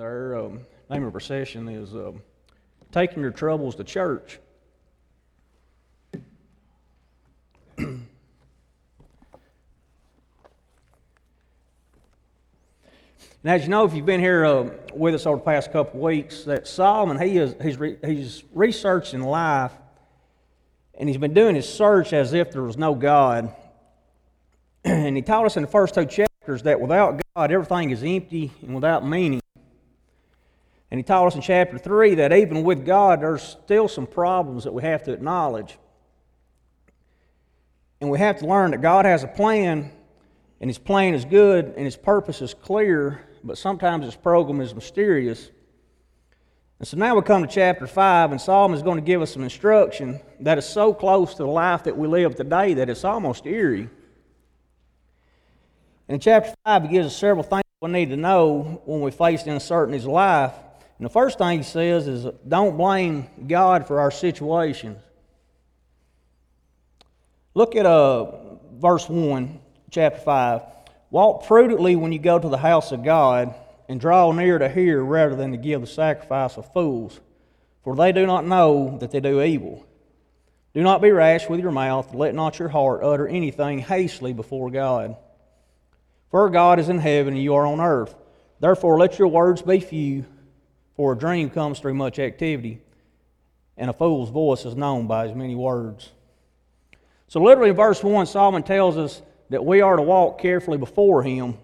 Their um, name of our session is um, Taking Your Troubles to Church. And as you know, if you've been here uh, with us over the past couple weeks, that Solomon, he is, he's, re, he's researching life, and he's been doing his search as if there was no God. and he taught us in the first two chapters that without God, everything is empty and without meaning. And he taught us in chapter 3 that even with God, there's still some problems that we have to acknowledge. And we have to learn that God has a plan, and his plan is good, and his purpose is clear, but sometimes his program is mysterious. And so now we come to chapter 5, and Solomon is going to give us some instruction that is so close to the life that we live today that it's almost eerie. And in chapter 5, he gives us several things we need to know when we face the uncertainties of life. And the first thing he says is don't blame God for our situations. Look at uh, verse 1, chapter 5. Walk prudently when you go to the house of God, and draw near to hear rather than to give the sacrifice of fools, for they do not know that they do evil. Do not be rash with your mouth, let not your heart utter anything hastily before God. For God is in heaven, and you are on earth. Therefore, let your words be few, for a dream comes through much activity, and a fool's voice is known by his many words. So, literally, in verse 1, Solomon tells us that we are to walk carefully before him.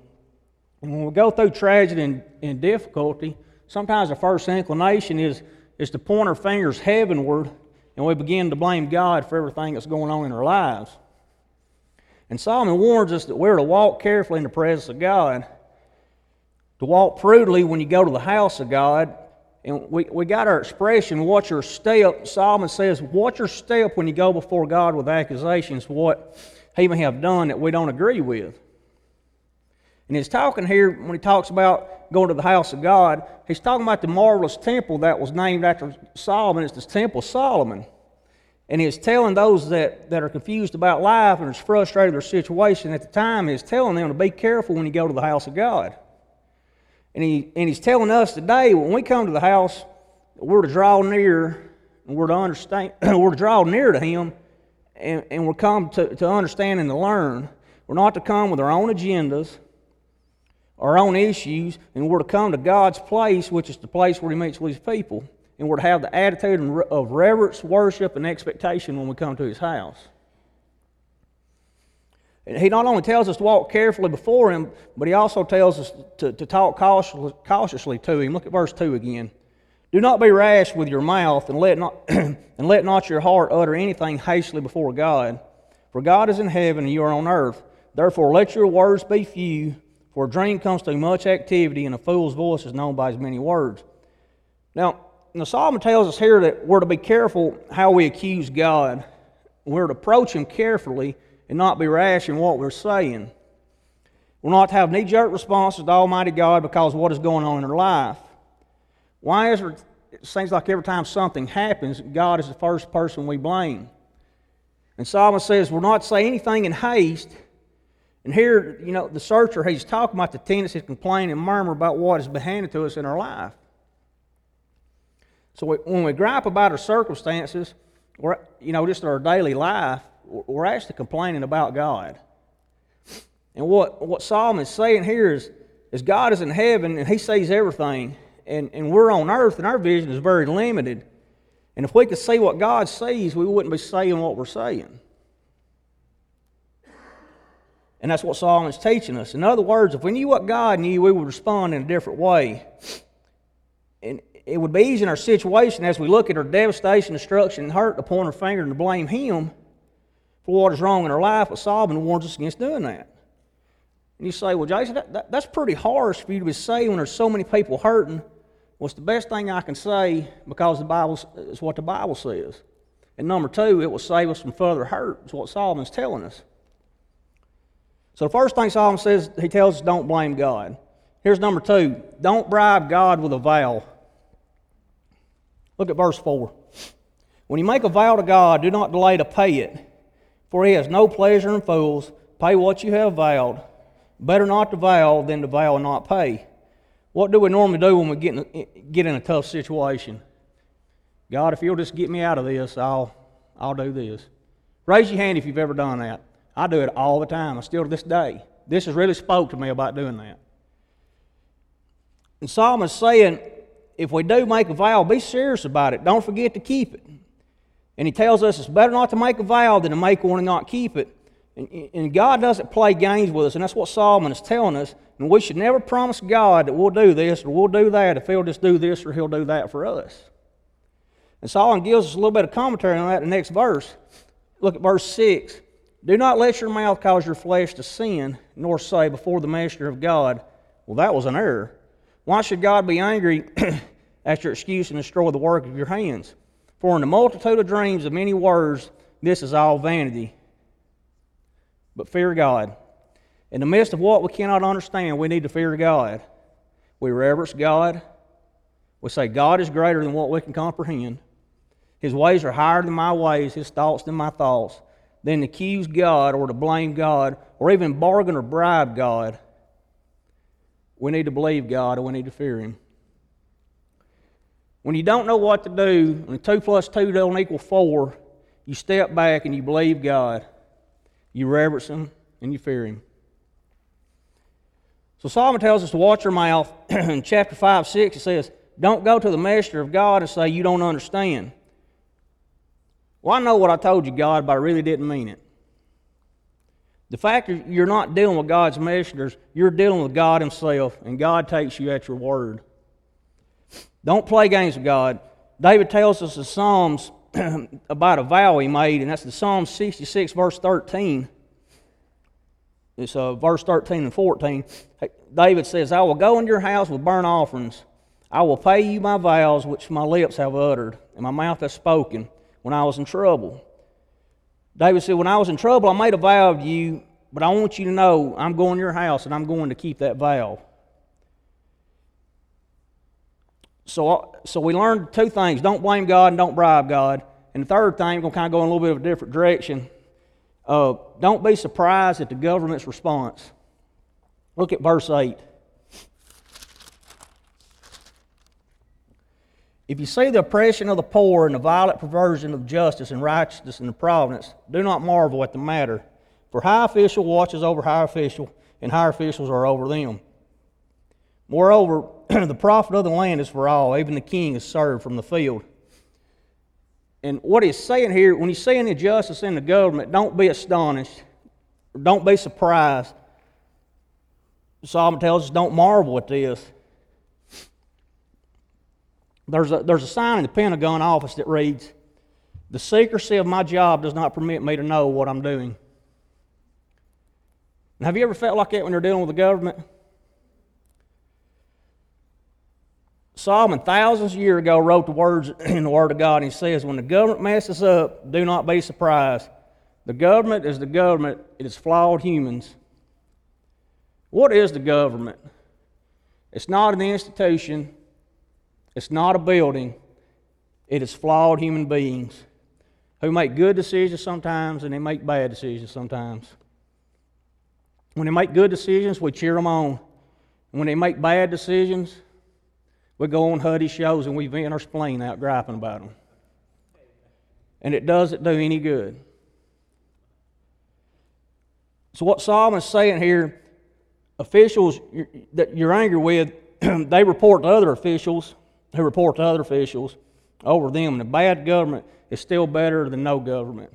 And when we go through tragedy and, and difficulty, sometimes the first inclination is, is to point our fingers heavenward and we begin to blame God for everything that's going on in our lives. And Solomon warns us that we're to walk carefully in the presence of God, to walk prudently when you go to the house of God. And we, we got our expression, watch your step. Solomon says, watch your step when you go before God with accusations, what he may have done that we don't agree with. And he's talking here, when he talks about going to the house of God, he's talking about the marvelous temple that was named after Solomon. It's the Temple of Solomon. And he's telling those that, that are confused about life and are frustrated with their situation at the time, he's telling them to be careful when you go to the house of God. And, he, and he's telling us today, when we come to the house, we're to draw near and we're to understand, we're to draw near to him and, and we're come to, to understand and to learn. We're not to come with our own agendas, our own issues, and we're to come to God's place, which is the place where He meets with His people. And we're to have the attitude of reverence, worship, and expectation when we come to His house. And he not only tells us to walk carefully before Him, but He also tells us to, to talk cautiously, cautiously to Him. Look at verse 2 again. Do not be rash with your mouth, and let, not, and let not your heart utter anything hastily before God. For God is in heaven, and you are on earth. Therefore, let your words be few, for a dream comes through much activity, and a fool's voice is known by his many words. Now, the Solomon tells us here that we're to be careful how we accuse God. We're to approach Him carefully and not be rash in what we're saying. We're not to have knee jerk responses to Almighty God because what is going on in our life. Why is it, it seems like every time something happens, God is the first person we blame? And Solomon says, we're not to say anything in haste. And here, you know, the searcher, he's talking about the tendency to complain and murmur about what has been handed to us in our life. So when we gripe about our circumstances, or, you know, just our daily life, we're actually complaining about God. And what, what Solomon is saying here is, is God is in heaven and he sees everything and, and we're on earth, and our vision is very limited. And if we could see what God sees, we wouldn't be saying what we're saying. And that's what Solomon's teaching us. In other words, if we knew what God knew, we would respond in a different way. And it would be easy in our situation as we look at our devastation, destruction, and hurt to point our finger and to blame Him for what is wrong in our life. But Solomon warns us against doing that. And you say, well, Jason, that, that, that's pretty harsh for you to be saying when there's so many people hurting What's the best thing I can say because the Bible is what the Bible says. And number two, it will save us from further hurt, is what Solomon's telling us. So the first thing Solomon says, he tells us don't blame God. Here's number two don't bribe God with a vow. Look at verse 4. When you make a vow to God, do not delay to pay it, for he has no pleasure in fools. Pay what you have vowed. Better not to vow than to vow and not pay. What do we normally do when we get in, get in a tough situation? God, if you'll just get me out of this, I'll, I'll do this. Raise your hand if you've ever done that. I do it all the time. I still to this day. This has really spoke to me about doing that. And Psalm is saying, if we do make a vow, be serious about it. Don't forget to keep it. And he tells us it's better not to make a vow than to make one and not keep it. And, and God doesn't play games with us, and that's what Solomon is telling us. And we should never promise God that we'll do this or we'll do that if He'll just do this or He'll do that for us. And Solomon gives us a little bit of commentary on that in the next verse. Look at verse 6. Do not let your mouth cause your flesh to sin, nor say before the messenger of God, Well, that was an error. Why should God be angry at your excuse and destroy the work of your hands? For in the multitude of dreams of many words, this is all vanity. But fear God. In the midst of what we cannot understand, we need to fear God. We reverence God. We say, God is greater than what we can comprehend. His ways are higher than my ways, His thoughts than my thoughts. Then to accuse God or to blame God or even bargain or bribe God, we need to believe God and we need to fear Him. When you don't know what to do, when 2 plus 2 don't equal 4, you step back and you believe God. You reverence Him and you fear Him. So Solomon tells us to watch our mouth. in chapter 5, 6, it says, Don't go to the messenger of God and say, You don't understand. Well, I know what I told you, God, but I really didn't mean it. The fact that you're not dealing with God's messengers, you're dealing with God Himself, and God takes you at your word. Don't play games with God. David tells us the Psalms about a vow he made, and that's the Psalm 66, verse 13. It's uh, verse 13 and 14. David says, I will go in your house with burnt offerings. I will pay you my vows which my lips have uttered, and my mouth has spoken when I was in trouble. David said, When I was in trouble, I made a vow of you, but I want you to know I'm going to your house and I'm going to keep that vow. So, so we learned two things don't blame God and don't bribe God. And the third thing, we're going to kind of go in a little bit of a different direction. Uh, don't be surprised at the government's response. Look at verse 8. If you see the oppression of the poor and the violent perversion of justice and righteousness in the providence, do not marvel at the matter. For high official watches over high official, and high officials are over them. Moreover, the profit of the land is for all, even the king is served from the field. And what he's saying here, when he's saying injustice in the government, don't be astonished, don't be surprised. Solomon tells us, don't marvel at this. There's a, there's a sign in the Pentagon office that reads, The secrecy of my job does not permit me to know what I'm doing. Have you ever felt like that when you're dealing with the government? Solomon, thousands of years ago, wrote the words in the Word of God. And he says, When the government messes up, do not be surprised. The government is the government, it is flawed humans. What is the government? It's not an institution, it's not a building, it is flawed human beings who make good decisions sometimes and they make bad decisions sometimes. When they make good decisions, we cheer them on. When they make bad decisions, we go on Huddy shows and we vent our spleen out griping about them. And it doesn't do any good. So, what Solomon's saying here, officials that you're angry with, they report to other officials who report to other officials over them. And a bad government is still better than no government.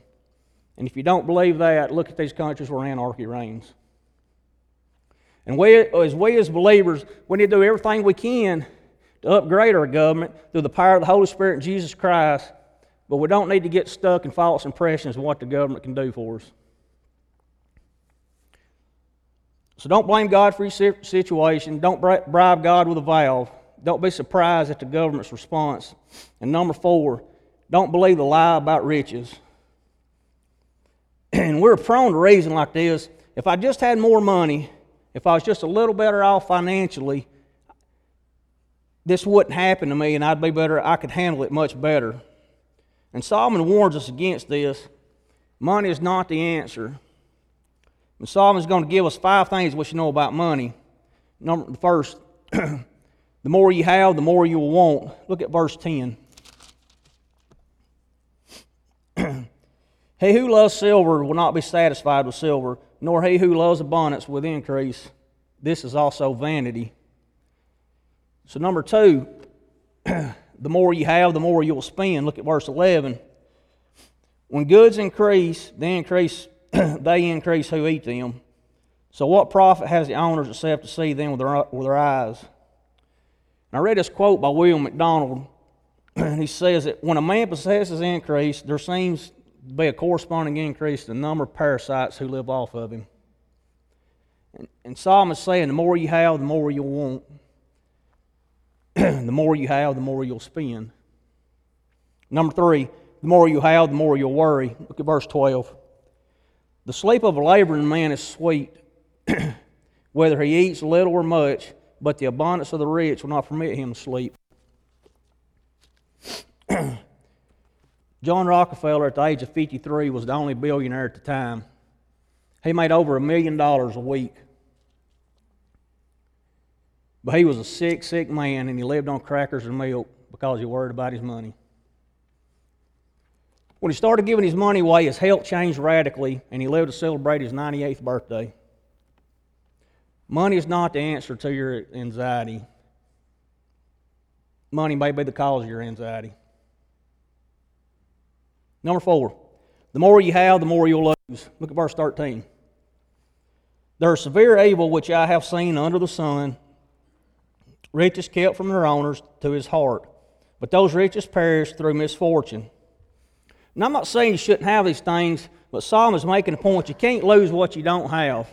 And if you don't believe that, look at these countries where anarchy reigns. And we, as we as believers, we need to do everything we can to upgrade our government through the power of the Holy Spirit and Jesus Christ, but we don't need to get stuck in false impressions of what the government can do for us. So don't blame God for your situation. Don't bribe God with a vow. Don't be surprised at the government's response. And number four, don't believe the lie about riches. And we're prone to reason like this if I just had more money, if I was just a little better off financially, this wouldn't happen to me and I'd be better, I could handle it much better. And Solomon warns us against this. Money is not the answer. And Solomon's going to give us five things we should know about money. Number first, The more you have, the more you will want. Look at verse 10. he who loves silver will not be satisfied with silver, nor he who loves abundance with increase. This is also vanity. So, number two, the more you have, the more you'll spend. Look at verse 11. When goods increase, they increase, they increase who eat them. So, what profit has the owners except to see them with their, with their eyes? And I read this quote by William MacDonald. he says that when a man possesses increase, there seems to be a corresponding increase in the number of parasites who live off of him. And, and Solomon is saying the more you have, the more you'll want. the more you have, the more you'll spend. Number three, the more you have, the more you'll worry. Look at verse 12. The sleep of a laboring man is sweet, whether he eats little or much, but the abundance of the rich will not permit him to sleep. John Rockefeller, at the age of 53, was the only billionaire at the time. He made over a million dollars a week. But he was a sick, sick man, and he lived on crackers and milk because he worried about his money. When he started giving his money away, his health changed radically, and he lived to celebrate his 98th birthday. Money is not the answer to your anxiety. Money may be the cause of your anxiety. Number four, the more you have, the more you'll lose. Look at verse 13. There is severe evil which I have seen under the sun, riches kept from their owners to his heart, but those riches perish through misfortune. Now, I'm not saying you shouldn't have these things, but Solomon is making a point you can't lose what you don't have.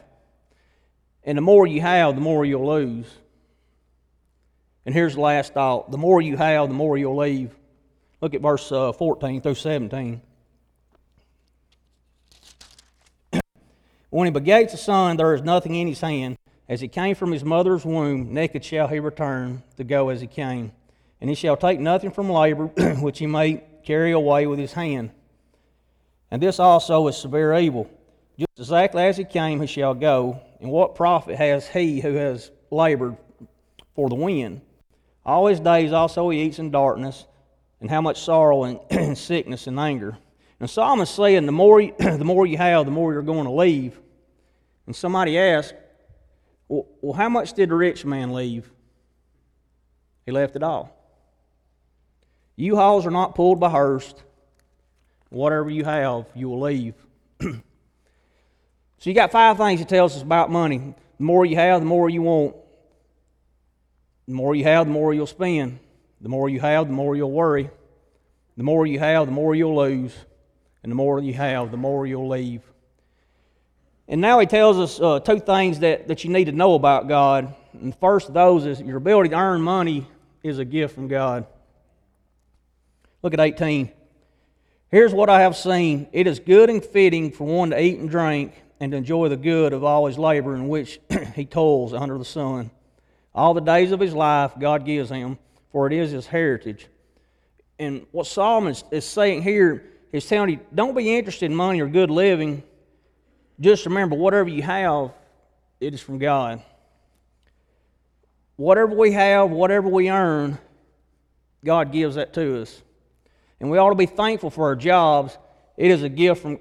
And the more you have, the more you'll lose. And here's the last thought the more you have, the more you'll leave. Look at verse uh, 14 through 17. when he begates a son, there is nothing in his hand. As he came from his mother's womb, naked shall he return to go as he came. And he shall take nothing from labor which he may carry away with his hand. And this also is severe evil. Just exactly as he came, he shall go. And what profit has he who has labored for the wind? All his days also he eats in darkness, and how much sorrow and sickness and anger. And Psalmist saying, the more, you, the more you have, the more you're going to leave. And somebody asked, well, well, how much did the rich man leave? He left it all. U-Hauls are not pulled by hearses. Whatever you have, you will leave. so you got five things he tells us about money. The more you have, the more you want. The more you have, the more you'll spend. The more you have, the more you'll worry. The more you have, the more you'll lose. And the more you have, the more you'll leave. And now he tells us uh, two things that, that you need to know about God. And first of those is your ability to earn money is a gift from God. Look at 18. Here's what I have seen it is good and fitting for one to eat and drink and to enjoy the good of all his labor in which he toils under the sun. All the days of his life God gives him, for it is his heritage. And what Solomon is saying here is telling you don't be interested in money or good living just remember, whatever you have, it is from God. Whatever we have, whatever we earn, God gives that to us. And we ought to be thankful for our jobs. It is a gift from,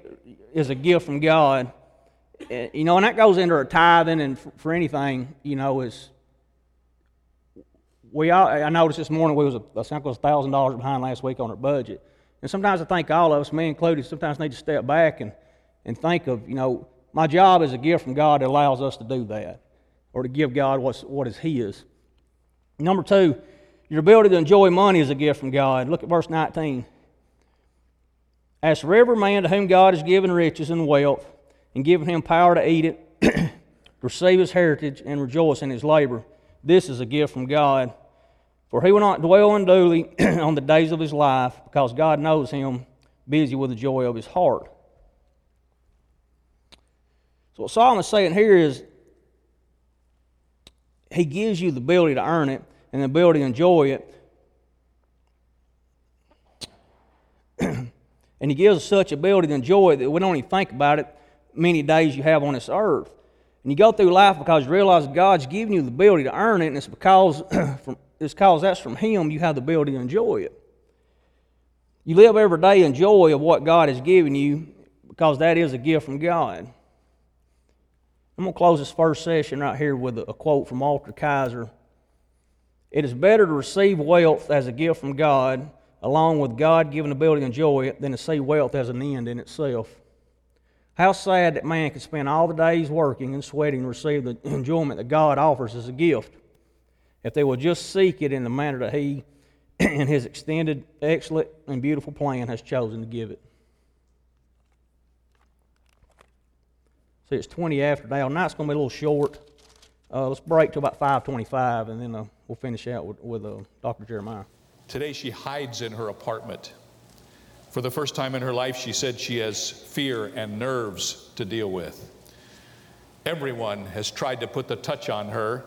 is a gift from God. Eh, you know, and that goes into our tithing and for anything, you know, is we all, I noticed this morning we was, I think was $1,000 behind last week on our budget. And sometimes I think all of us, me included, sometimes need to step back and and think of, you know, my job is a gift from God that allows us to do that or to give God what's, what is His. Number two, your ability to enjoy money is a gift from God. Look at verse 19. As for every man to whom God has given riches and wealth and given him power to eat it, receive his heritage, and rejoice in his labor, this is a gift from God. For he will not dwell unduly on the days of his life, because God knows him busy with the joy of his heart. So what Solomon is saying here is he gives you the ability to earn it and the ability to enjoy it. and he gives us such ability to enjoy it that we don't even think about it many days you have on this earth. And you go through life because you realize God's given you the ability to earn it, and it's because from, it's because that's from Him you have the ability to enjoy it. You live every day in joy of what God has given you because that is a gift from God. I'm going to close this first session right here with a, quote from Walter Kaiser. It is better to receive wealth as a gift from God, along with God given ability to enjoy it, than to see wealth as an end in itself. How sad that man can spend all the days working and sweating to receive the enjoyment that God offers as a gift if they will just seek it in the manner that He, in His extended, excellent, and beautiful plan, has chosen to give it. See, it's 20 after now. Tonight's going to be a little short. Uh, let's break to about 5:25, and then uh, we'll finish out with, with uh, Dr. Jeremiah. Today, she hides in her apartment for the first time in her life, she said she has fear and nerves to deal with. Everyone has tried to put the touch on her,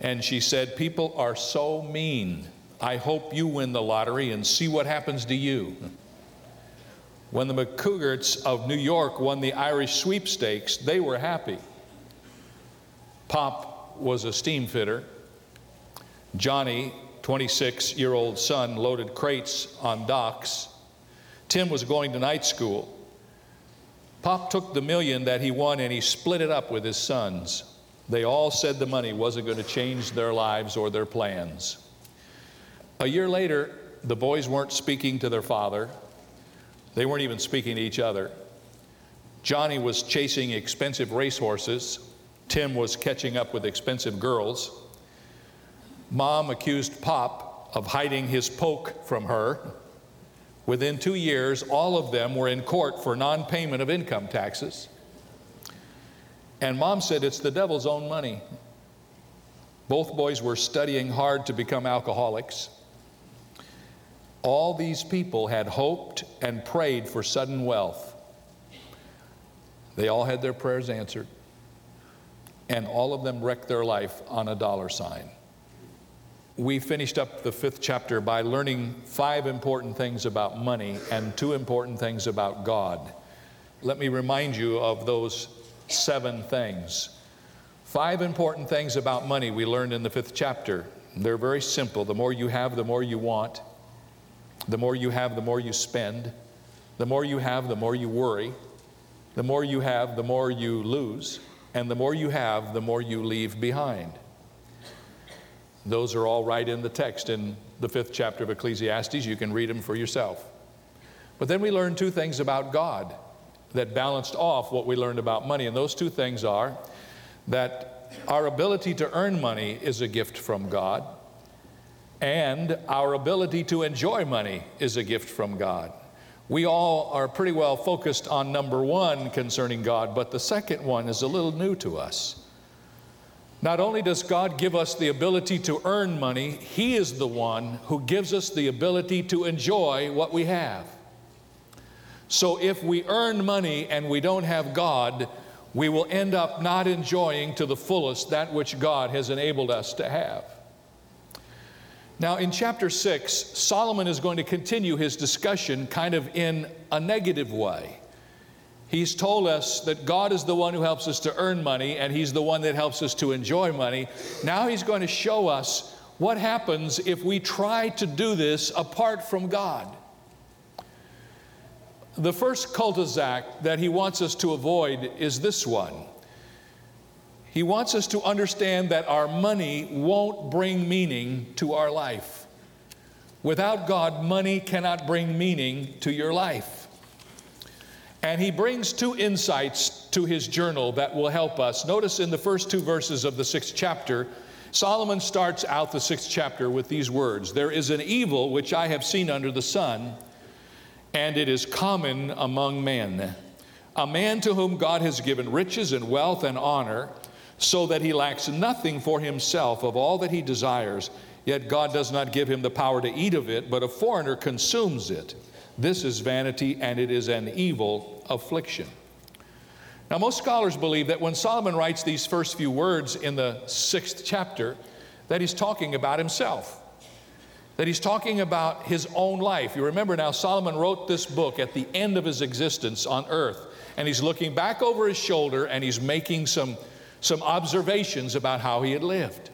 and she said, People are so mean. I hope you win the lottery and see what happens to you. When the McCougarts of New York won the Irish sweepstakes, they were happy. Pop was a steam fitter. Johnny, 26 year old son, loaded crates on docks. Tim was going to night school. Pop took the million that he won and he split it up with his sons. They all said the money wasn't going to change their lives or their plans. A year later, the boys weren't speaking to their father. They weren't even speaking to each other. Johnny was chasing expensive racehorses. Tim was catching up with expensive girls. Mom accused Pop of hiding his poke from her. Within two years, all of them were in court for non payment of income taxes. And mom said it's the devil's own money. Both boys were studying hard to become alcoholics. All these people had hoped and prayed for sudden wealth. They all had their prayers answered, and all of them wrecked their life on a dollar sign we finished up the fifth chapter by learning five important things about money and two important things about God. Let me remind you of those seven things. Five important things about money we learned in the fifth chapter. They're very simple. The more you have, the more you want. The more you have, the more you spend. The more you have, the more you worry. The more you have, the more you lose. And the more you have, the more you leave behind. Those are all right in the text in the fifth chapter of Ecclesiastes. You can read them for yourself. But then we learned two things about God that balanced off what we learned about money. And those two things are that our ability to earn money is a gift from God, and our ability to enjoy money is a gift from God. We all are pretty well focused on number one concerning God, but the second one is a little new to us. Not only does God give us the ability to earn money, He is the one who gives us the ability to enjoy what we have. So if we earn money and we don't have God, we will end up not enjoying to the fullest that which God has enabled us to have. Now, in chapter 6, Solomon is going to continue his discussion kind of in a negative way. He's told us that God is the one who helps us to earn money and He's the one that helps us to enjoy money. Now He's going to show us what happens if we try to do this apart from God. The first cul-de-sac that He wants us to avoid is this one. He wants us to understand that our money won't bring meaning to our life. Without God, money cannot bring meaning to your life. And he brings two insights to his journal that will help us. Notice in the first two verses of the sixth chapter, Solomon starts out the sixth chapter with these words There is an evil which I have seen under the sun, and it is common among men. A man to whom God has given riches and wealth and honor, so that he lacks nothing for himself of all that he desires, yet God does not give him the power to eat of it, but a foreigner consumes it. This is vanity and it is an evil affliction. Now, most scholars believe that when Solomon writes these first few words in the sixth chapter, that he's talking about himself, that he's talking about his own life. You remember now, Solomon wrote this book at the end of his existence on earth, and he's looking back over his shoulder and he's making some, some observations about how he had lived.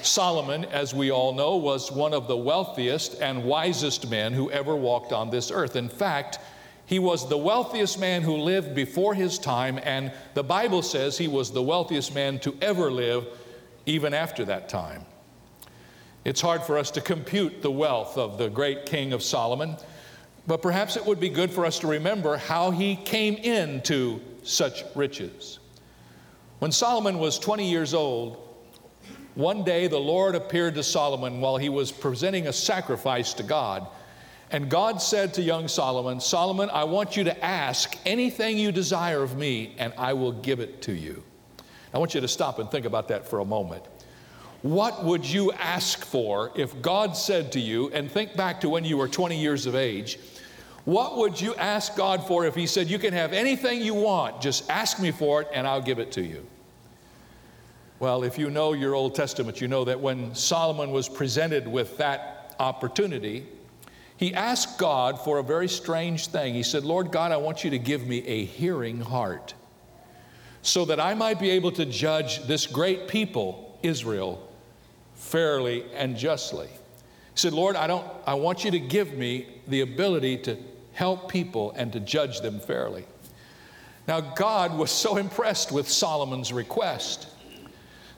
Solomon, as we all know, was one of the wealthiest and wisest men who ever walked on this earth. In fact, he was the wealthiest man who lived before his time, and the Bible says he was the wealthiest man to ever live even after that time. It's hard for us to compute the wealth of the great king of Solomon, but perhaps it would be good for us to remember how he came into such riches. When Solomon was 20 years old, one day the Lord appeared to Solomon while he was presenting a sacrifice to God. And God said to young Solomon, Solomon, I want you to ask anything you desire of me, and I will give it to you. I want you to stop and think about that for a moment. What would you ask for if God said to you, and think back to when you were 20 years of age, what would you ask God for if He said, You can have anything you want, just ask me for it and I'll give it to you? Well, if you know your Old Testament, you know that when Solomon was presented with that opportunity, he asked God for a very strange thing. He said, Lord God, I want you to give me a hearing heart so that I might be able to judge this great people, Israel, fairly and justly. He said, Lord, I, don't, I want you to give me the ability to help people and to judge them fairly. Now, God was so impressed with Solomon's request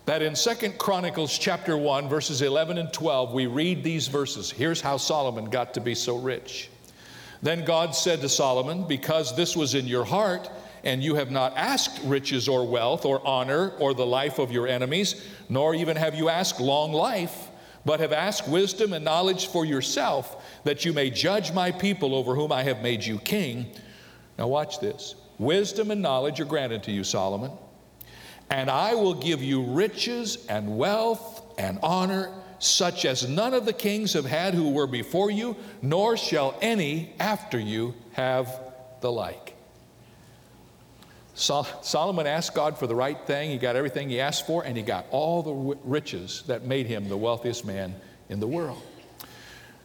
that in Second Chronicles chapter 1 verses 11 and 12 we read these verses. Here's how Solomon got to be so rich. Then God said to Solomon, because this was in your heart and you have not asked riches or wealth or honor or the life of your enemies, nor even have you asked long life, but have asked wisdom and knowledge for yourself, that you may judge my people over whom I have made you king. Now, watch this. Wisdom and knowledge are granted to you, Solomon and I will give you riches and wealth and honor, such as none of the kings have had who were before you, nor shall any after you have the like. Sol- Solomon asked God for the right thing. He got everything he asked for, and he got all the riches that made him the wealthiest man in the world.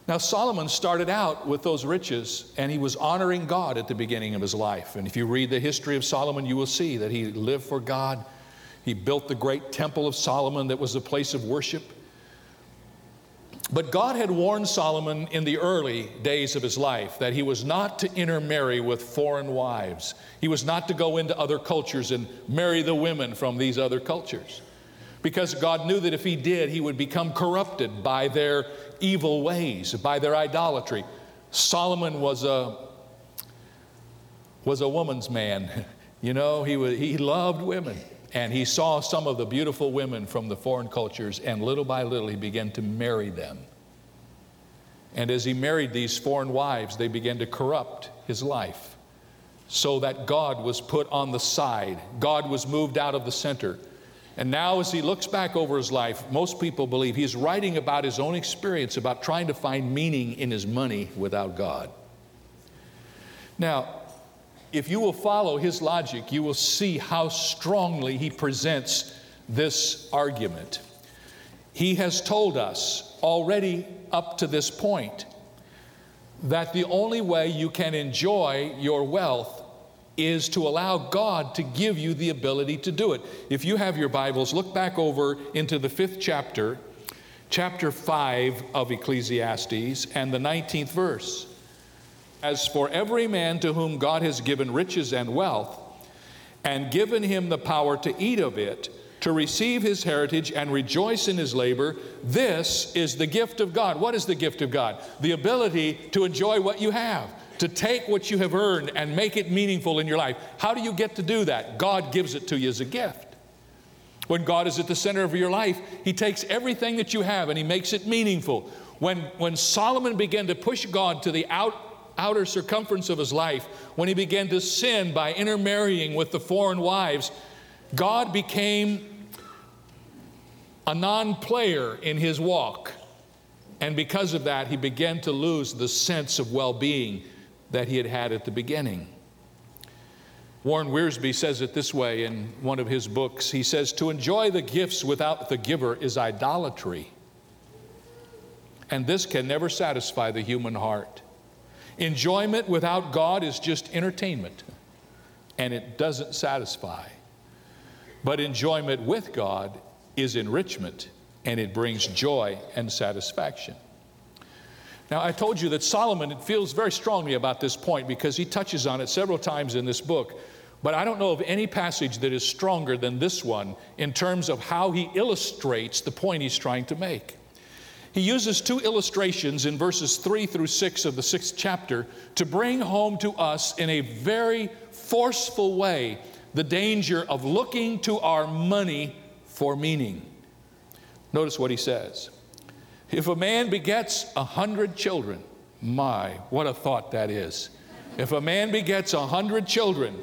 Now, Solomon started out with those riches, and he was honoring God at the beginning of his life. And if you read the history of Solomon, you will see that he lived for God he built the great temple of Solomon that was a place of worship. But God had warned Solomon in the early days of his life that he was not to intermarry with foreign wives. He was not to go into other cultures and marry the women from these other cultures. Because God knew that if he did, he would become corrupted by their evil ways, by their idolatry. Solomon was a, was a woman's man. You know, he, was, he loved women. And he saw some of the beautiful women from the foreign cultures, and little by little he began to marry them. And as he married these foreign wives, they began to corrupt his life so that God was put on the side. God was moved out of the center. And now, as he looks back over his life, most people believe he's writing about his own experience about trying to find meaning in his money without God. Now, if you will follow his logic, you will see how strongly he presents this argument. He has told us already up to this point that the only way you can enjoy your wealth is to allow God to give you the ability to do it. If you have your Bibles, look back over into the fifth chapter, chapter 5 of Ecclesiastes, and the 19th verse. As for every man to whom God has given riches and wealth, and given him the power to eat of it, to receive his heritage and rejoice in his labor, this is the gift of God. What is the gift of God? The ability to enjoy what you have, to take what you have earned and make it meaningful in your life. How do you get to do that? God gives it to you as a gift. When God is at the center of your life, He takes everything that you have and He makes it meaningful. When, when Solomon began to push God to the out, outer circumference of his life, when he began to sin by intermarrying with the foreign wives, God became a non player in his walk. And because of that, he began to lose the sense of well being that he had had at the beginning. Warren Wiersbe says it this way in one of his books. He says, To enjoy the gifts without the giver is idolatry. And this can never satisfy the human heart. Enjoyment without God is just entertainment, and it doesn't satisfy. But enjoyment with God is enrichment, and it brings joy and satisfaction. Now, I told you that Solomon feels very strongly about this point because he touches on it several times in this book. But I don't know of any passage that is stronger than this one in terms of how he illustrates the point he's trying to make. He uses two illustrations in verses 3 through 6 of the sixth chapter to bring home to us in a very forceful way the danger of looking to our money for meaning. Notice what he says. If a man begets a hundred children, my, what a thought that is. If a man begets a hundred children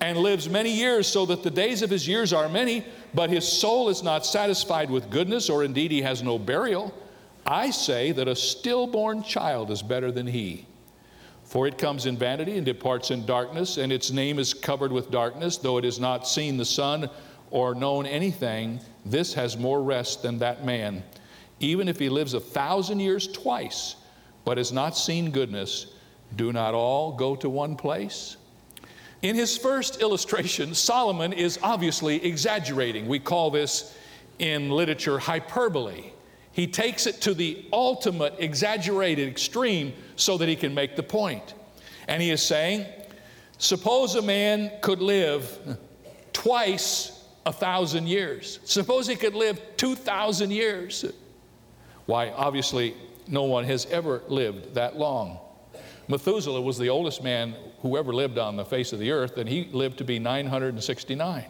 and lives many years, so that the days of his years are many, but his soul is not satisfied with goodness, or indeed he has no burial, I say that a stillborn child is better than he. For it comes in vanity and departs in darkness, and its name is covered with darkness, though it has not seen the sun or known anything. This has more rest than that man. Even if he lives a thousand years twice, but has not seen goodness, do not all go to one place? In his first illustration, Solomon is obviously exaggerating. We call this in literature hyperbole. He takes it to the ultimate exaggerated extreme so that he can make the point. And he is saying, suppose a man could live twice a thousand years. Suppose he could live 2,000 years. Why, obviously, no one has ever lived that long. Methuselah was the oldest man who ever lived on the face of the earth, and he lived to be 969.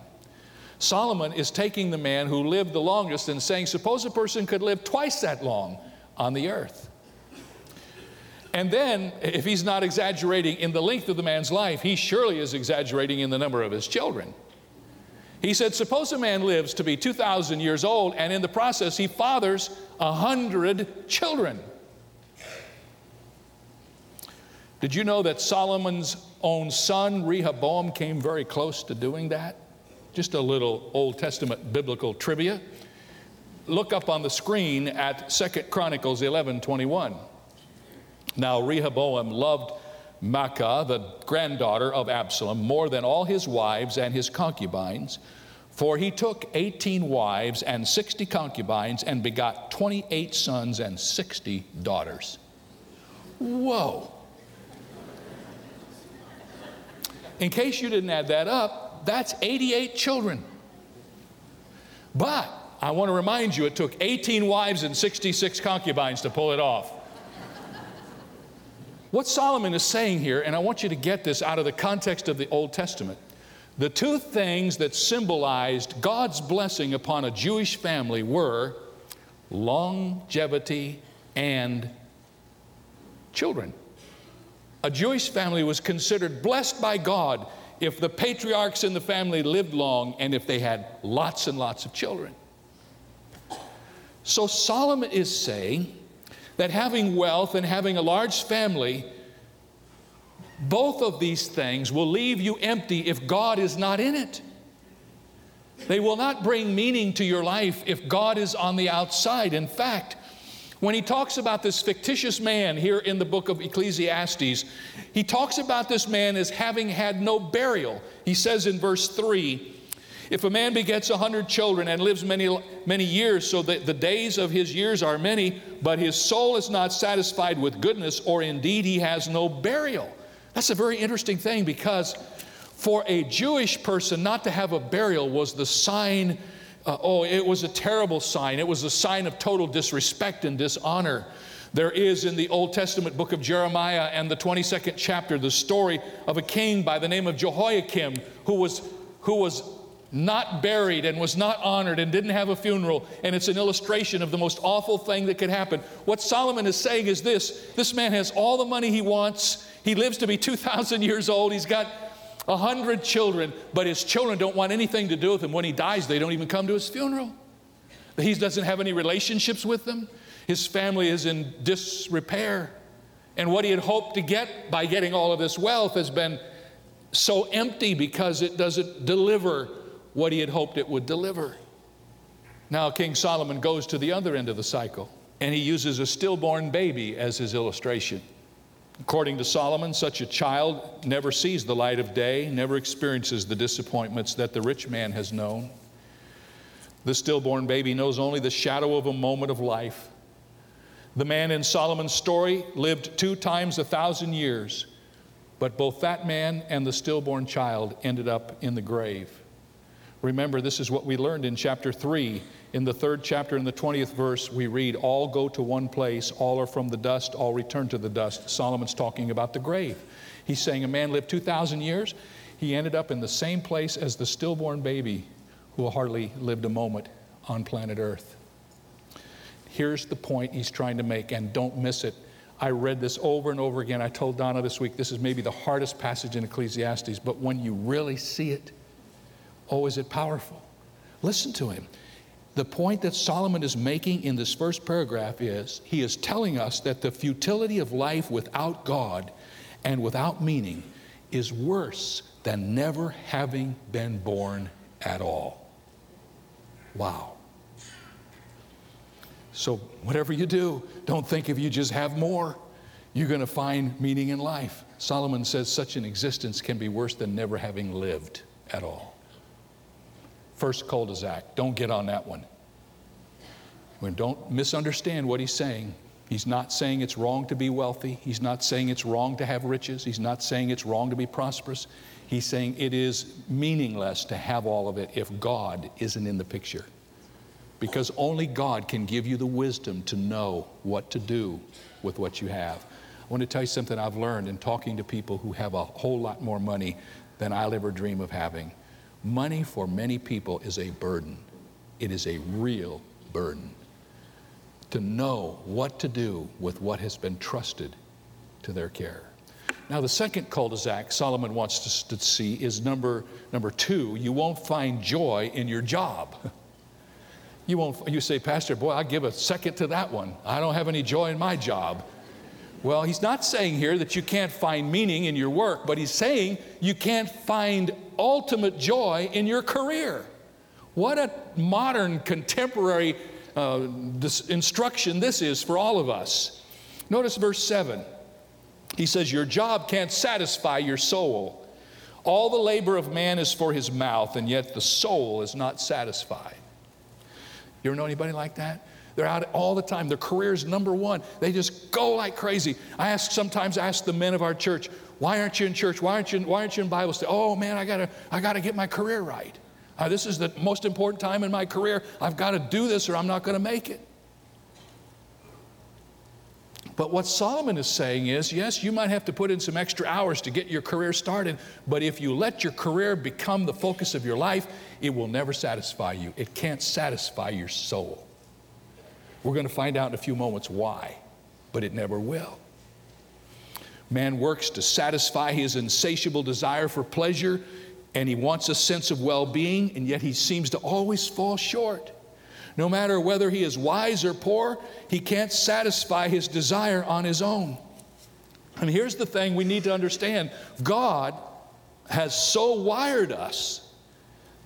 Solomon is taking the man who lived the longest and saying, suppose a person could live twice that long on the earth. And then, if he's not exaggerating in the length of the man's life, he surely is exaggerating in the number of his children. He said, Suppose a man lives to be 2,000 years old, and in the process he fathers a hundred children. Did you know that Solomon's own son, Rehoboam, came very close to doing that? Just a little Old Testament biblical trivia. Look up on the screen at Second Chronicles 11 21. Now, Rehoboam loved Maacah, the granddaughter of Absalom, more than all his wives and his concubines, for he took 18 wives and 60 concubines and begot 28 sons and 60 daughters. Whoa. In case you didn't add that up, that's 88 children. But I want to remind you, it took 18 wives and 66 concubines to pull it off. what Solomon is saying here, and I want you to get this out of the context of the Old Testament, the two things that symbolized God's blessing upon a Jewish family were longevity and children. A Jewish family was considered blessed by God if the patriarchs in the family lived long and if they had lots and lots of children. So Solomon is saying that having wealth and having a large family, both of these things will leave you empty if God is not in it. They will not bring meaning to your life if God is on the outside. In fact, when he talks about this fictitious man here in the book of Ecclesiastes, he talks about this man as having had no burial. He says in verse 3 If a man begets a hundred children and lives many, many years, so that the days of his years are many, but his soul is not satisfied with goodness, or indeed he has no burial. That's a very interesting thing because for a Jewish person, not to have a burial was the sign uh, oh, it was a terrible sign. It was a sign of total disrespect and dishonor. There is in the Old Testament book of Jeremiah and the 22nd chapter the story of a king by the name of Jehoiakim who was, who was not buried and was not honored and didn't have a funeral. And it's an illustration of the most awful thing that could happen. What Solomon is saying is this this man has all the money he wants. He lives to be 2,000 years old. He's got a hundred children, but his children don't want anything to do with him. When he dies, they don't even come to his funeral. He doesn't have any relationships with them. His family is in disrepair. And what he had hoped to get by getting all of this wealth has been so empty because it doesn't deliver what he had hoped it would deliver. Now, King Solomon goes to the other end of the cycle and he uses a stillborn baby as his illustration. According to Solomon, such a child never sees the light of day, never experiences the disappointments that the rich man has known. The stillborn baby knows only the shadow of a moment of life. The man in Solomon's story lived two times a thousand years, but both that man and the stillborn child ended up in the grave. Remember, this is what we learned in chapter 3. In the third chapter, in the 20th verse, we read, All go to one place, all are from the dust, all return to the dust. Solomon's talking about the grave. He's saying a man lived 2,000 years, he ended up in the same place as the stillborn baby who hardly lived a moment on planet Earth. Here's the point he's trying to make, and don't miss it. I read this over and over again. I told Donna this week this is maybe the hardest passage in Ecclesiastes, but when you really see it, oh, is it powerful? Listen to him. The point that Solomon is making in this first paragraph is he is telling us that the futility of life without God and without meaning is worse than never having been born at all. Wow. So, whatever you do, don't think if you just have more, you're going to find meaning in life. Solomon says such an existence can be worse than never having lived at all. First cul-de-sac, don't get on that one. Don't misunderstand what he's saying. He's not saying it's wrong to be wealthy. He's not saying it's wrong to have riches. He's not saying it's wrong to be prosperous. He's saying it is meaningless to have all of it if God isn't in the picture. Because only God can give you the wisdom to know what to do with what you have. I want to tell you something I've learned in talking to people who have a whole lot more money than I'll ever dream of having. Money for many people is a burden, it is a real burden. To know what to do with what has been trusted to their care. Now, the second cul-de-sac Solomon wants us to see is number, number two. You won't find joy in your job. You won't. You say, Pastor, boy, I give a second to that one. I don't have any joy in my job. Well, he's not saying here that you can't find meaning in your work, but he's saying you can't find ultimate joy in your career. What a modern, contemporary uh, this instruction this is for all of us. Notice verse 7. He says, Your job can't satisfy your soul. All the labor of man is for his mouth, and yet the soul is not satisfied. You ever know anybody like that? They're out all the time. Their career is number one. They just go like crazy. I ask sometimes I ask the men of our church, why aren't you in church? Why aren't you, why aren't you in Bible study? Oh man, I gotta, I gotta get my career right. Uh, this is the most important time in my career. I've got to do this or I'm not going to make it. But what Solomon is saying is yes, you might have to put in some extra hours to get your career started, but if you let your career become the focus of your life, it will never satisfy you. It can't satisfy your soul. We're going to find out in a few moments why, but it never will. Man works to satisfy his insatiable desire for pleasure, and he wants a sense of well being, and yet he seems to always fall short. No matter whether he is wise or poor, he can't satisfy his desire on his own. And here's the thing we need to understand God has so wired us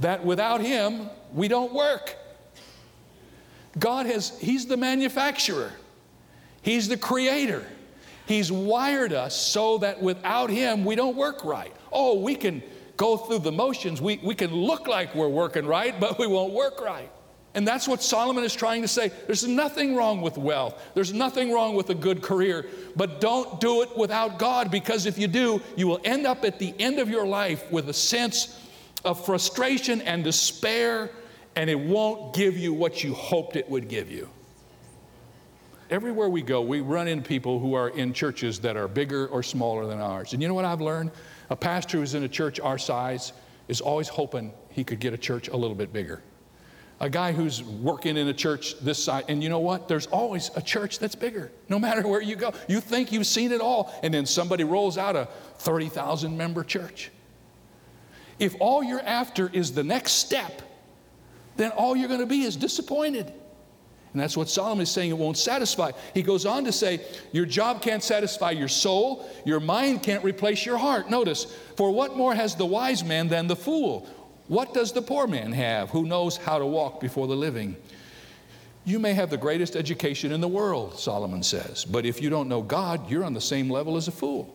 that without him, we don't work. God has, he's the manufacturer, he's the creator. He's wired us so that without him, we don't work right. Oh, we can go through the motions, we, we can look like we're working right, but we won't work right. And that's what Solomon is trying to say. There's nothing wrong with wealth. There's nothing wrong with a good career, but don't do it without God because if you do, you will end up at the end of your life with a sense of frustration and despair, and it won't give you what you hoped it would give you. Everywhere we go, we run into people who are in churches that are bigger or smaller than ours. And you know what I've learned? A pastor who's in a church our size is always hoping he could get a church a little bit bigger a guy who's working in a church this size, and you know what? There's always a church that's bigger, no matter where you go. You think you've seen it all, and then somebody rolls out a 30,000 member church. If all you're after is the next step, then all you're going to be is disappointed. And that's what Solomon is saying, it won't satisfy. He goes on to say, Your job can't satisfy your soul, your mind can't replace your heart. Notice, for what more has the wise man than the fool? What does the poor man have who knows how to walk before the living? You may have the greatest education in the world, Solomon says, but if you don't know God, you're on the same level as a fool.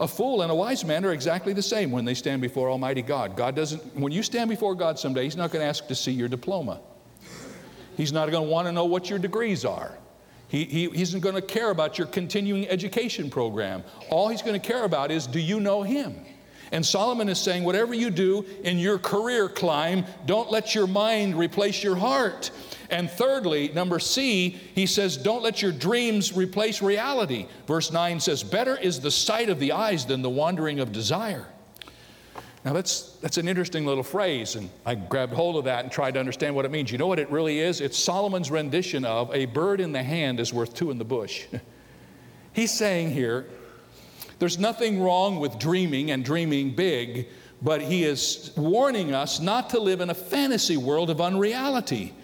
A fool and a wise man are exactly the same when they stand before Almighty God. God doesn't, when you stand before God someday, He's not going to ask to see your diploma. He's not going to want to know what your degrees are. He, he, he isn't going to care about your continuing education program. All he's going to care about is do you know him? And Solomon is saying, whatever you do in your career climb, don't let your mind replace your heart. And thirdly, number C, he says, don't let your dreams replace reality. Verse 9 says, better is the sight of the eyes than the wandering of desire. Now, that's, that's an interesting little phrase, and I grabbed hold of that and tried to understand what it means. You know what it really is? It's Solomon's rendition of a bird in the hand is worth two in the bush. He's saying here, there's nothing wrong with dreaming and dreaming big, but he is warning us not to live in a fantasy world of unreality.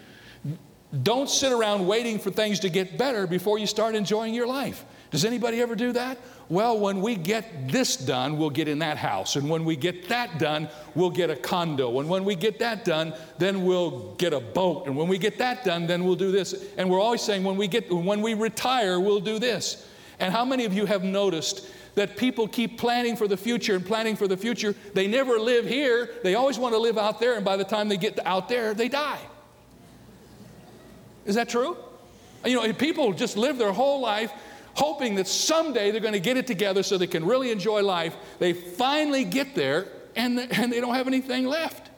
Don't sit around waiting for things to get better before you start enjoying your life. Does anybody ever do that? Well, when we get this done, we'll get in that house. And when we get that done, we'll get a condo. And when we get that done, then we'll get a boat. And when we get that done, then we'll do this. And we're always saying when we get when we retire, we'll do this. And how many of you have noticed that people keep planning for the future and planning for the future? They never live here. They always want to live out there, and by the time they get out there, they die. Is that true? You know, people just live their whole life hoping that someday they're going to get it together so they can really enjoy life. They finally get there and, and they don't have anything left.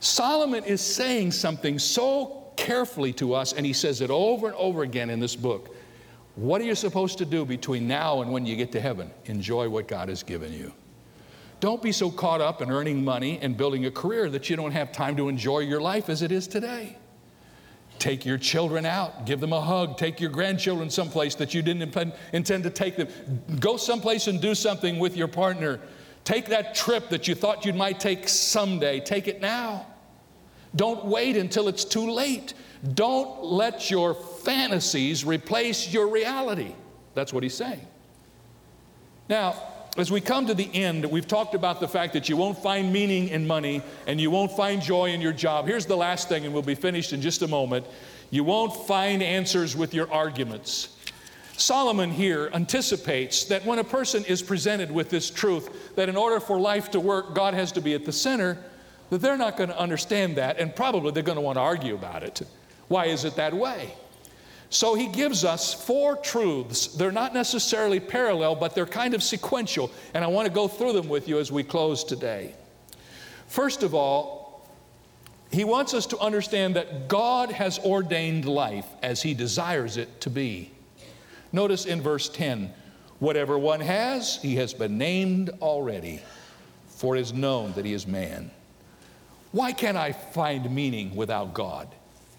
Solomon is saying something so carefully to us, and he says it over and over again in this book. What are you supposed to do between now and when you get to heaven? Enjoy what God has given you. Don't be so caught up in earning money and building a career that you don't have time to enjoy your life as it is today. Take your children out, give them a hug, take your grandchildren someplace that you didn't intend to take them. Go someplace and do something with your partner. Take that trip that you thought you might take someday, take it now. Don't wait until it's too late. Don't let your fantasies replace your reality. That's what he's saying. Now, as we come to the end, we've talked about the fact that you won't find meaning in money and you won't find joy in your job. Here's the last thing, and we'll be finished in just a moment. You won't find answers with your arguments. Solomon here anticipates that when a person is presented with this truth, that in order for life to work, God has to be at the center, that they're not going to understand that, and probably they're going to want to argue about it. Why is it that way? So he gives us four truths. They're not necessarily parallel, but they're kind of sequential. And I want to go through them with you as we close today. First of all, he wants us to understand that God has ordained life as he desires it to be. Notice in verse 10 whatever one has, he has been named already, for it is known that he is man. Why can't I find meaning without God?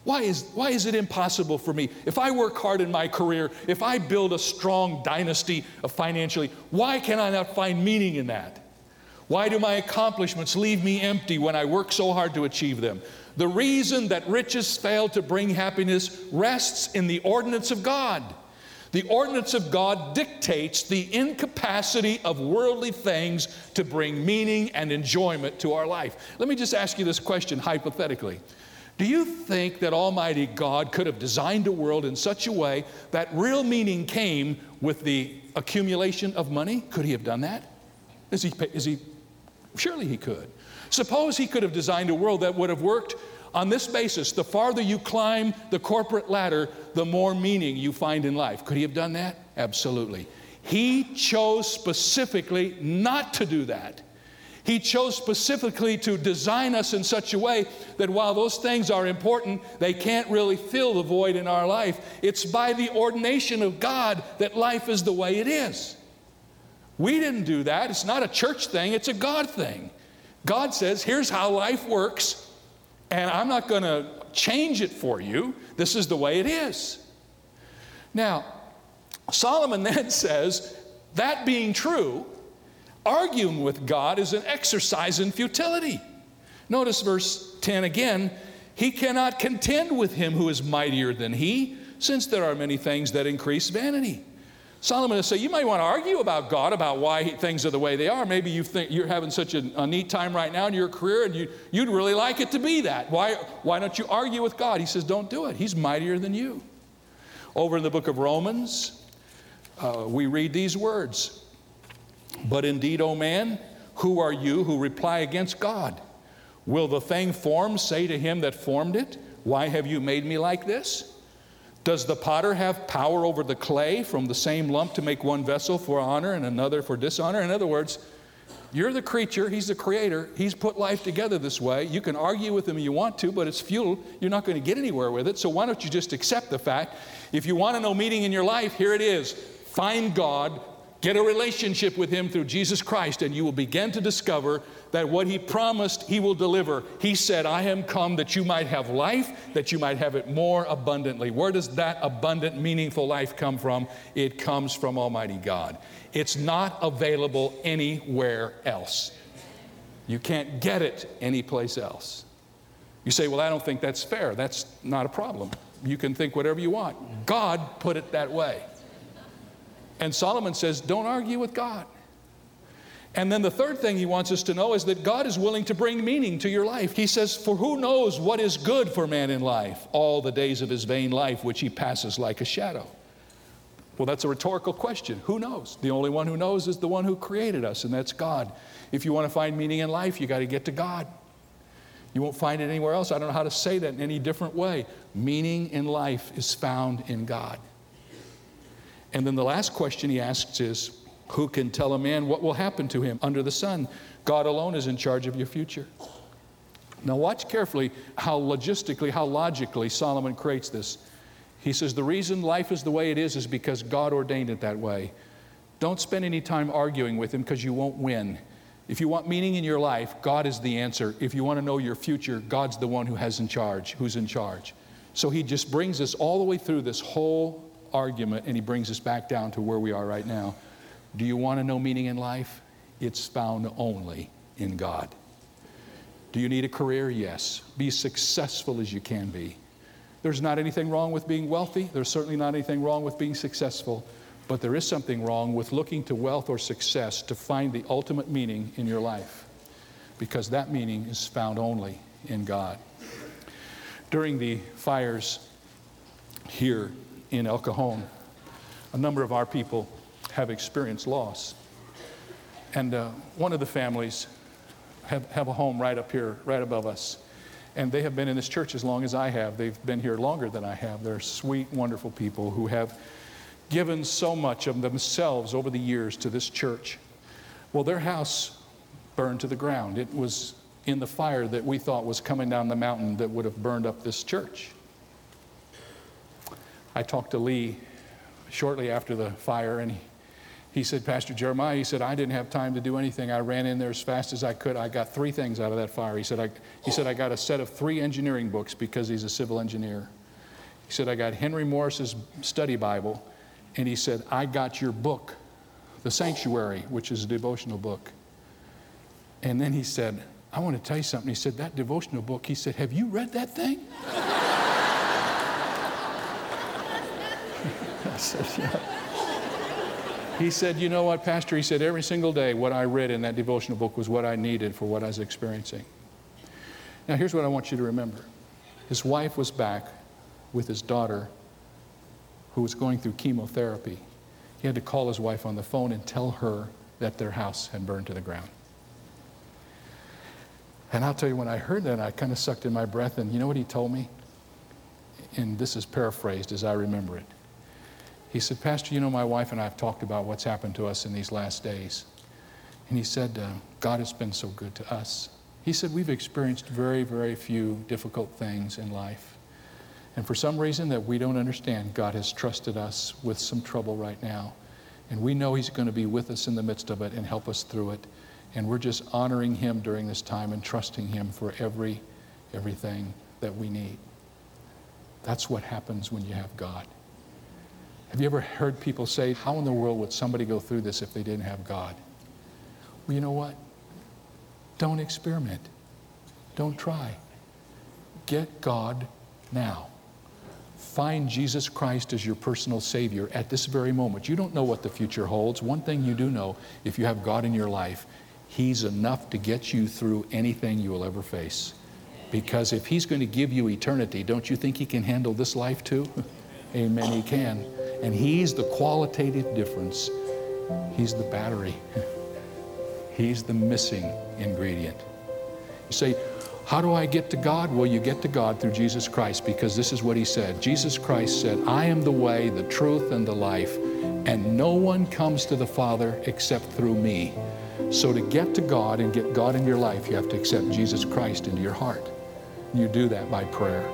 Why is, why is it impossible for me? If I work hard in my career, if I build a strong dynasty financially, why can I not find meaning in that? Why do my accomplishments leave me empty when I work so hard to achieve them? The reason that riches fail to bring happiness rests in the ordinance of God. The ordinance of God dictates the incapacity of worldly things to bring meaning and enjoyment to our life. Let me just ask you this question hypothetically. Do you think that Almighty God could have designed a world in such a way that real meaning came with the accumulation of money? Could he have done that? Is he, is he? Surely he could. Suppose he could have designed a world that would have worked on this basis. The farther you climb the corporate ladder, the more meaning you find in life. Could he have done that? Absolutely. He chose specifically not to do that. He chose specifically to design us in such a way that while those things are important, they can't really fill the void in our life. It's by the ordination of God that life is the way it is. We didn't do that. It's not a church thing, it's a God thing. God says, here's how life works, and I'm not going to change it for you. This is the way it is. Now, Solomon then says, that being true, arguing with God is an exercise in futility. Notice verse 10 again. He cannot contend with him who is mightier than he, since there are many things that increase vanity. Solomon is saying, you might want to argue about God, about why he, things are the way they are. Maybe you think you're having such a, a, neat time right now in your career and you, you'd really like it to be that. Why, why don't you argue with God? He says, don't do it. He's mightier than you. Over in the book of Romans, uh, we read these words But indeed, O man, who are you who reply against God? Will the thing formed say to him that formed it, Why have you made me like this? Does the potter have power over the clay from the same lump to make one vessel for honor and another for dishonor? In other words, you're the creature, he's the creator. He's put life together this way. You can argue with him if you want to, but it's futile. You're not going to get anywhere with it. So why don't you just accept the fact? If you want to know meaning in your life, here it is. Find God, Get a relationship with Him through Jesus Christ, and you will begin to discover that what He promised, He will deliver. He said, I am come that you might have life, that you might have it more abundantly. Where does that abundant, meaningful life come from? It comes from Almighty God. It's not available anywhere else. You can't get it anyplace else. You say, Well, I don't think that's fair. That's not a problem. You can think whatever you want. God put it that way. And Solomon says, don't argue with God. And then the third thing he wants us to know is that God is willing to bring meaning to your life. He says, For who knows what is good for man in life, all the days of his vain life, which he passes like a shadow? Well, that's a rhetorical question. Who knows? The only one who knows is the one who created us, and that's God. If you want to find meaning in life, you got to get to God. You won't find it anywhere else. I don't know how to say that in any different way. Meaning in life is found in God. And then the last question he asks is Who can tell a man what will happen to him under the sun? God alone is in charge of your future. Now, watch carefully how logistically, how logically Solomon creates this. He says, The reason life is the way it is is because God ordained it that way. Don't spend any time arguing with him because you won't win. If you want meaning in your life, God is the answer. If you want to know your future, God's the one who has in charge, who's in charge. So he just brings us all the way through this whole argument, and he brings us back down to where we are right now. Do you want to know meaning in life? It's found only in God. Do you need a career? Yes. Be successful as you can be. There's not anything wrong with being wealthy. There's certainly not anything wrong with being successful. But there is something wrong with looking to wealth or success to find the ultimate meaning in your life. Because that meaning is found only in God. During the fires here in El Cajon, a number of our people have experienced loss. And uh, one of the families have, have a home right up here, right above us. And they have been in this church as long as I have. They've been here longer than I have. They're sweet, wonderful people who have given so much of themselves over the years to this church. Well, their house burned to the ground. It was in the fire that we thought was coming down the mountain that would have burned up this church. I talked to Lee shortly after the fire, and he, he said, Pastor Jeremiah, he said, I didn't have time to do anything. I ran in there as fast as I could. I got three things out of that fire. He said, I, he said, I got a set of three engineering books because he's a civil engineer. He said, I got Henry Morris's study Bible, and he said, I got your book, The Sanctuary, which is a devotional book. And then he said, I want to tell you something. He said, That devotional book, he said, Have you read that thing? I said, yeah. He said, You know what, Pastor? He said, Every single day, what I read in that devotional book was what I needed for what I was experiencing. Now, here's what I want you to remember his wife was back with his daughter who was going through chemotherapy. He had to call his wife on the phone and tell her that their house had burned to the ground. And I'll tell you, when I heard that, I kind of sucked in my breath, and you know what he told me? And this is paraphrased as I remember it. He said, Pastor, you know, my wife and I have talked about what's happened to us in these last days. And he said, uh, God has been so good to us. He said, We've experienced very, very few difficult things in life. And for some reason that we don't understand, God has trusted us with some trouble right now. And we know He's going to be with us in the midst of it and help us through it. And we're just honoring Him during this time and trusting Him for every, everything that we need. That's what happens when you have God. Have you ever heard people say, How in the world would somebody go through this if they didn't have God? Well, you know what? Don't experiment. Don't try. Get God now. Find Jesus Christ as your personal Savior at this very moment. You don't know what the future holds. One thing you do know if you have God in your life, He's enough to get you through anything you will ever face. Because if He's going to give you eternity, don't you think He can handle this life too? Amen, He can. And He's the qualitative difference. He's the battery. He's the missing ingredient. You say, how do I get to God? Well, you get to God through Jesus Christ because this is what he said. Jesus Christ said, I am the way, the truth, and the life, and no one comes to the Father except through me. So to get to God and get God in your life, you have to accept Jesus Christ into your heart. You do that by prayer.